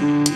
Bye.